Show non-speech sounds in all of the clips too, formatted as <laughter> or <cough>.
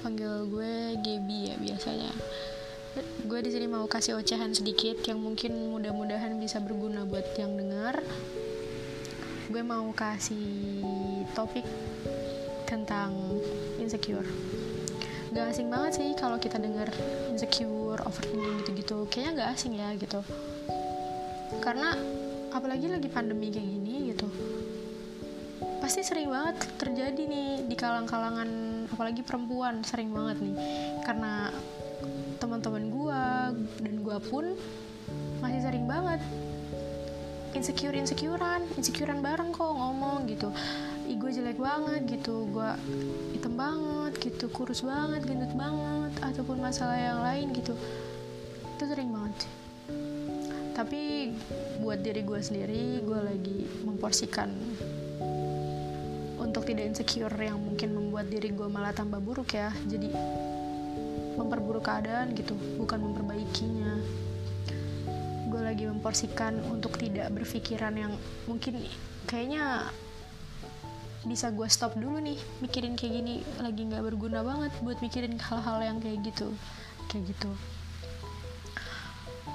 panggil gue Gaby ya biasanya. Gue di sini mau kasih ocehan sedikit yang mungkin mudah-mudahan bisa berguna buat yang dengar. Gue mau kasih topik tentang insecure. Gak asing banget sih kalau kita dengar insecure overthinking gitu-gitu. Kayaknya gak asing ya gitu. Karena apalagi lagi pandemi kayak gini gitu. Pasti sering banget terjadi nih di kalang-kalangan apalagi perempuan sering banget nih. Karena teman-teman gue dan gue pun masih sering banget insecure insecurean insecurean bareng kok ngomong gitu. Ih gue jelek banget gitu gue hitam banget gitu kurus banget gendut banget ataupun masalah yang lain gitu. Itu sering banget tapi buat diri gue sendiri gue lagi memporsikan tidak insecure yang mungkin membuat diri gue malah tambah buruk ya. Jadi memperburuk keadaan gitu bukan memperbaikinya. Gue lagi memporsikan untuk tidak berpikiran yang mungkin kayaknya bisa gue stop dulu nih mikirin kayak gini. Lagi nggak berguna banget buat mikirin hal-hal yang kayak gitu kayak gitu.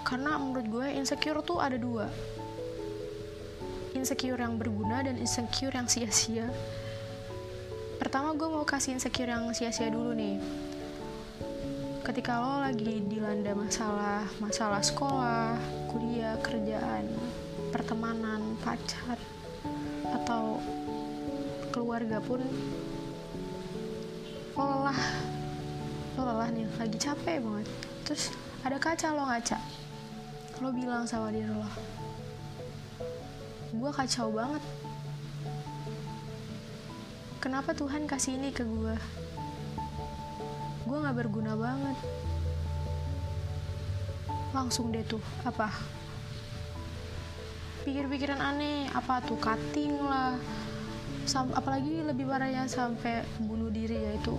Karena menurut gue insecure tuh ada dua. Insecure yang berguna dan insecure yang sia-sia pertama gue mau kasih insecure yang sia-sia dulu nih. Ketika lo lagi dilanda masalah masalah sekolah kuliah kerjaan pertemanan pacar atau keluarga pun lo lelah. Lo lelah nih lagi capek banget. Terus ada kaca lo ngaca. Lo bilang sama diri lo gue kacau banget kenapa Tuhan kasih ini ke gue gue gak berguna banget. Langsung deh tuh apa? Pikir-pikiran aneh apa tuh cutting lah. Sam apalagi lebih parahnya sampai bunuh diri ya itu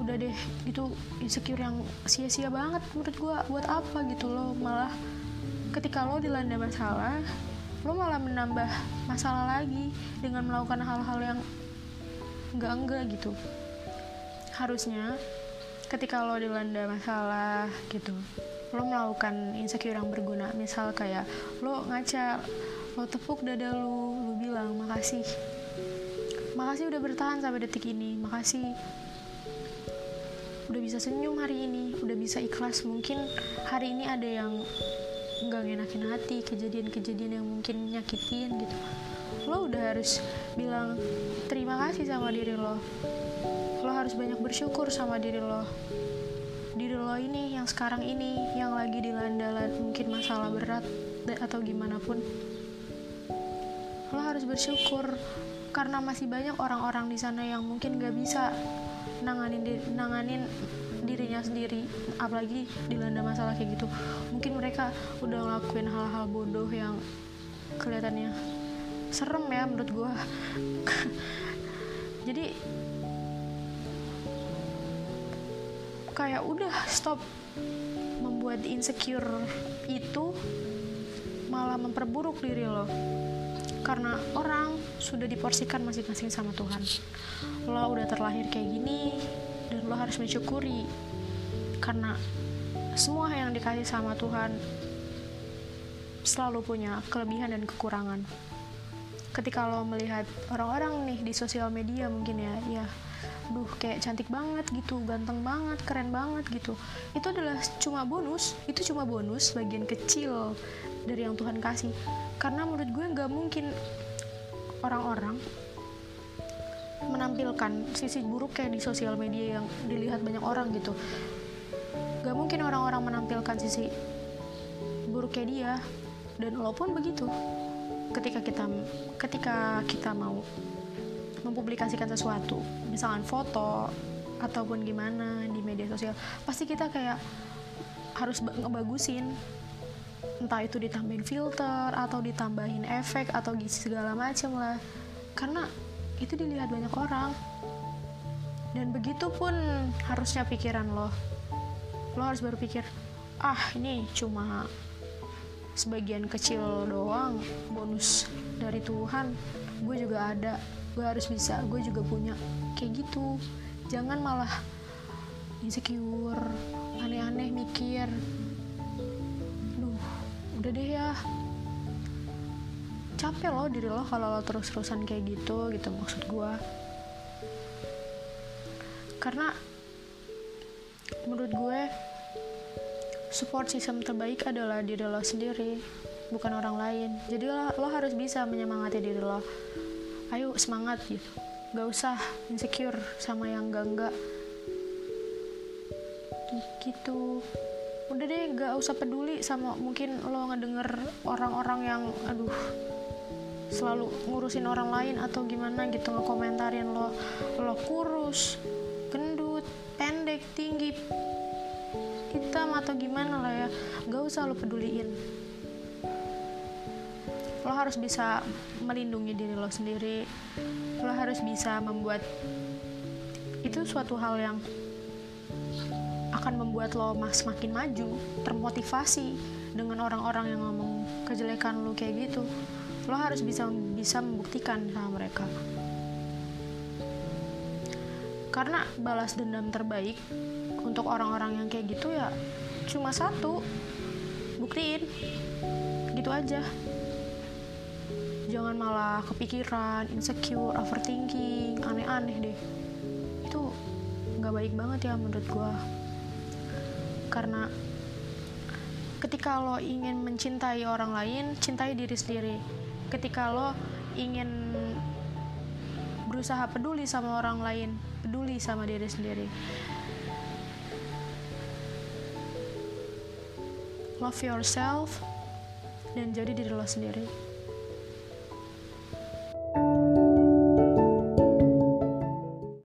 udah deh itu insecure yang sia-sia banget menurut gue buat apa gitu loh malah ketika lo dilanda masalah lo malah menambah masalah lagi dengan melakukan hal-hal yang enggak-enggak gitu. Harusnya ketika lo dilanda masalah gitu lo melakukan insecure yang berguna. Misal kayak lo ngaca lo tepuk dada lo lo bilang makasih. Makasih udah bertahan sampai detik ini. Makasih udah bisa senyum hari ini. Udah bisa ikhlas. Mungkin hari ini ada yang nggak ngenakin hati kejadian-kejadian yang mungkin nyakitin gitu. Lo udah harus bilang terima kasih sama diri lo. Lo harus banyak bersyukur sama diri lo. Diri lo ini yang sekarang ini yang lagi dilanda mungkin masalah berat atau gimana pun. Lo harus bersyukur karena masih banyak orang-orang di sana yang mungkin gak bisa nanganin nanganin dirinya sendiri apalagi dilanda masalah kayak gitu. Mungkin mereka udah ngelakuin hal-hal bodoh yang kelihatannya serem ya menurut gue <laughs> jadi kayak udah stop membuat insecure itu malah memperburuk diri lo. Karena orang sudah diporsikan masing-masing sama Tuhan. Lo udah terlahir kayak gini dan lo harus mensyukuri karena semua yang dikasih sama Tuhan selalu punya kelebihan dan kekurangan. Ketika lo melihat orang-orang nih di sosial media mungkin ya ya duh kayak cantik banget gitu ganteng banget keren banget gitu. Itu adalah cuma bonus itu cuma bonus bagian kecil dari yang Tuhan kasih. Karena menurut gue nggak mungkin orang-orang menampilkan sisi buruk kayak di sosial media yang dilihat banyak orang gitu. Gak mungkin orang-orang menampilkan sisi buruk kayak dia. Dan walaupun begitu ketika kita ketika kita mau mempublikasikan sesuatu misalkan foto ataupun gimana di media sosial pasti kita kayak harus ngebagusin. Entah itu ditambahin filter atau ditambahin efek atau segala macam lah. Karena itu dilihat banyak orang. Dan begitu pun harusnya pikiran lo. Lo harus berpikir ah ini cuma sebagian kecil doang bonus dari Tuhan. Gue juga ada gue harus bisa gue juga punya. Kayak gitu. Jangan malah insecure aneh-aneh mikir. Duh udah deh ya capek loh diri lo kalau lo terus-terusan kayak gitu gitu maksud gue karena menurut gue support system terbaik adalah diri lo sendiri bukan orang lain. Jadi lo, lo harus bisa menyemangati diri lo. Ayo semangat gitu. Gak usah insecure sama yang enggak enggak gitu. Udah deh gak usah peduli sama mungkin lo ngedenger orang-orang yang aduh selalu ngurusin orang lain atau gimana gitu ngekomentarin lo lo kurus gendut pendek tinggi hitam atau gimana lah ya. Gak usah lo peduliin. Lo harus bisa melindungi diri lo sendiri. Lo harus bisa membuat itu suatu hal yang akan membuat lo mas makin maju termotivasi dengan orang-orang yang ngomong kejelekan lo kayak gitu lo harus bisa bisa membuktikan sama mereka. Karena balas dendam terbaik untuk orang-orang yang kayak gitu ya cuma satu. Buktiin. Gitu aja. Jangan malah kepikiran insecure overthinking aneh-aneh deh. Itu nggak baik banget ya menurut gue karena ketika lo ingin mencintai orang lain cintai diri sendiri ketika lo ingin berusaha peduli sama orang lain peduli sama diri sendiri. Love yourself dan jadi diri lo sendiri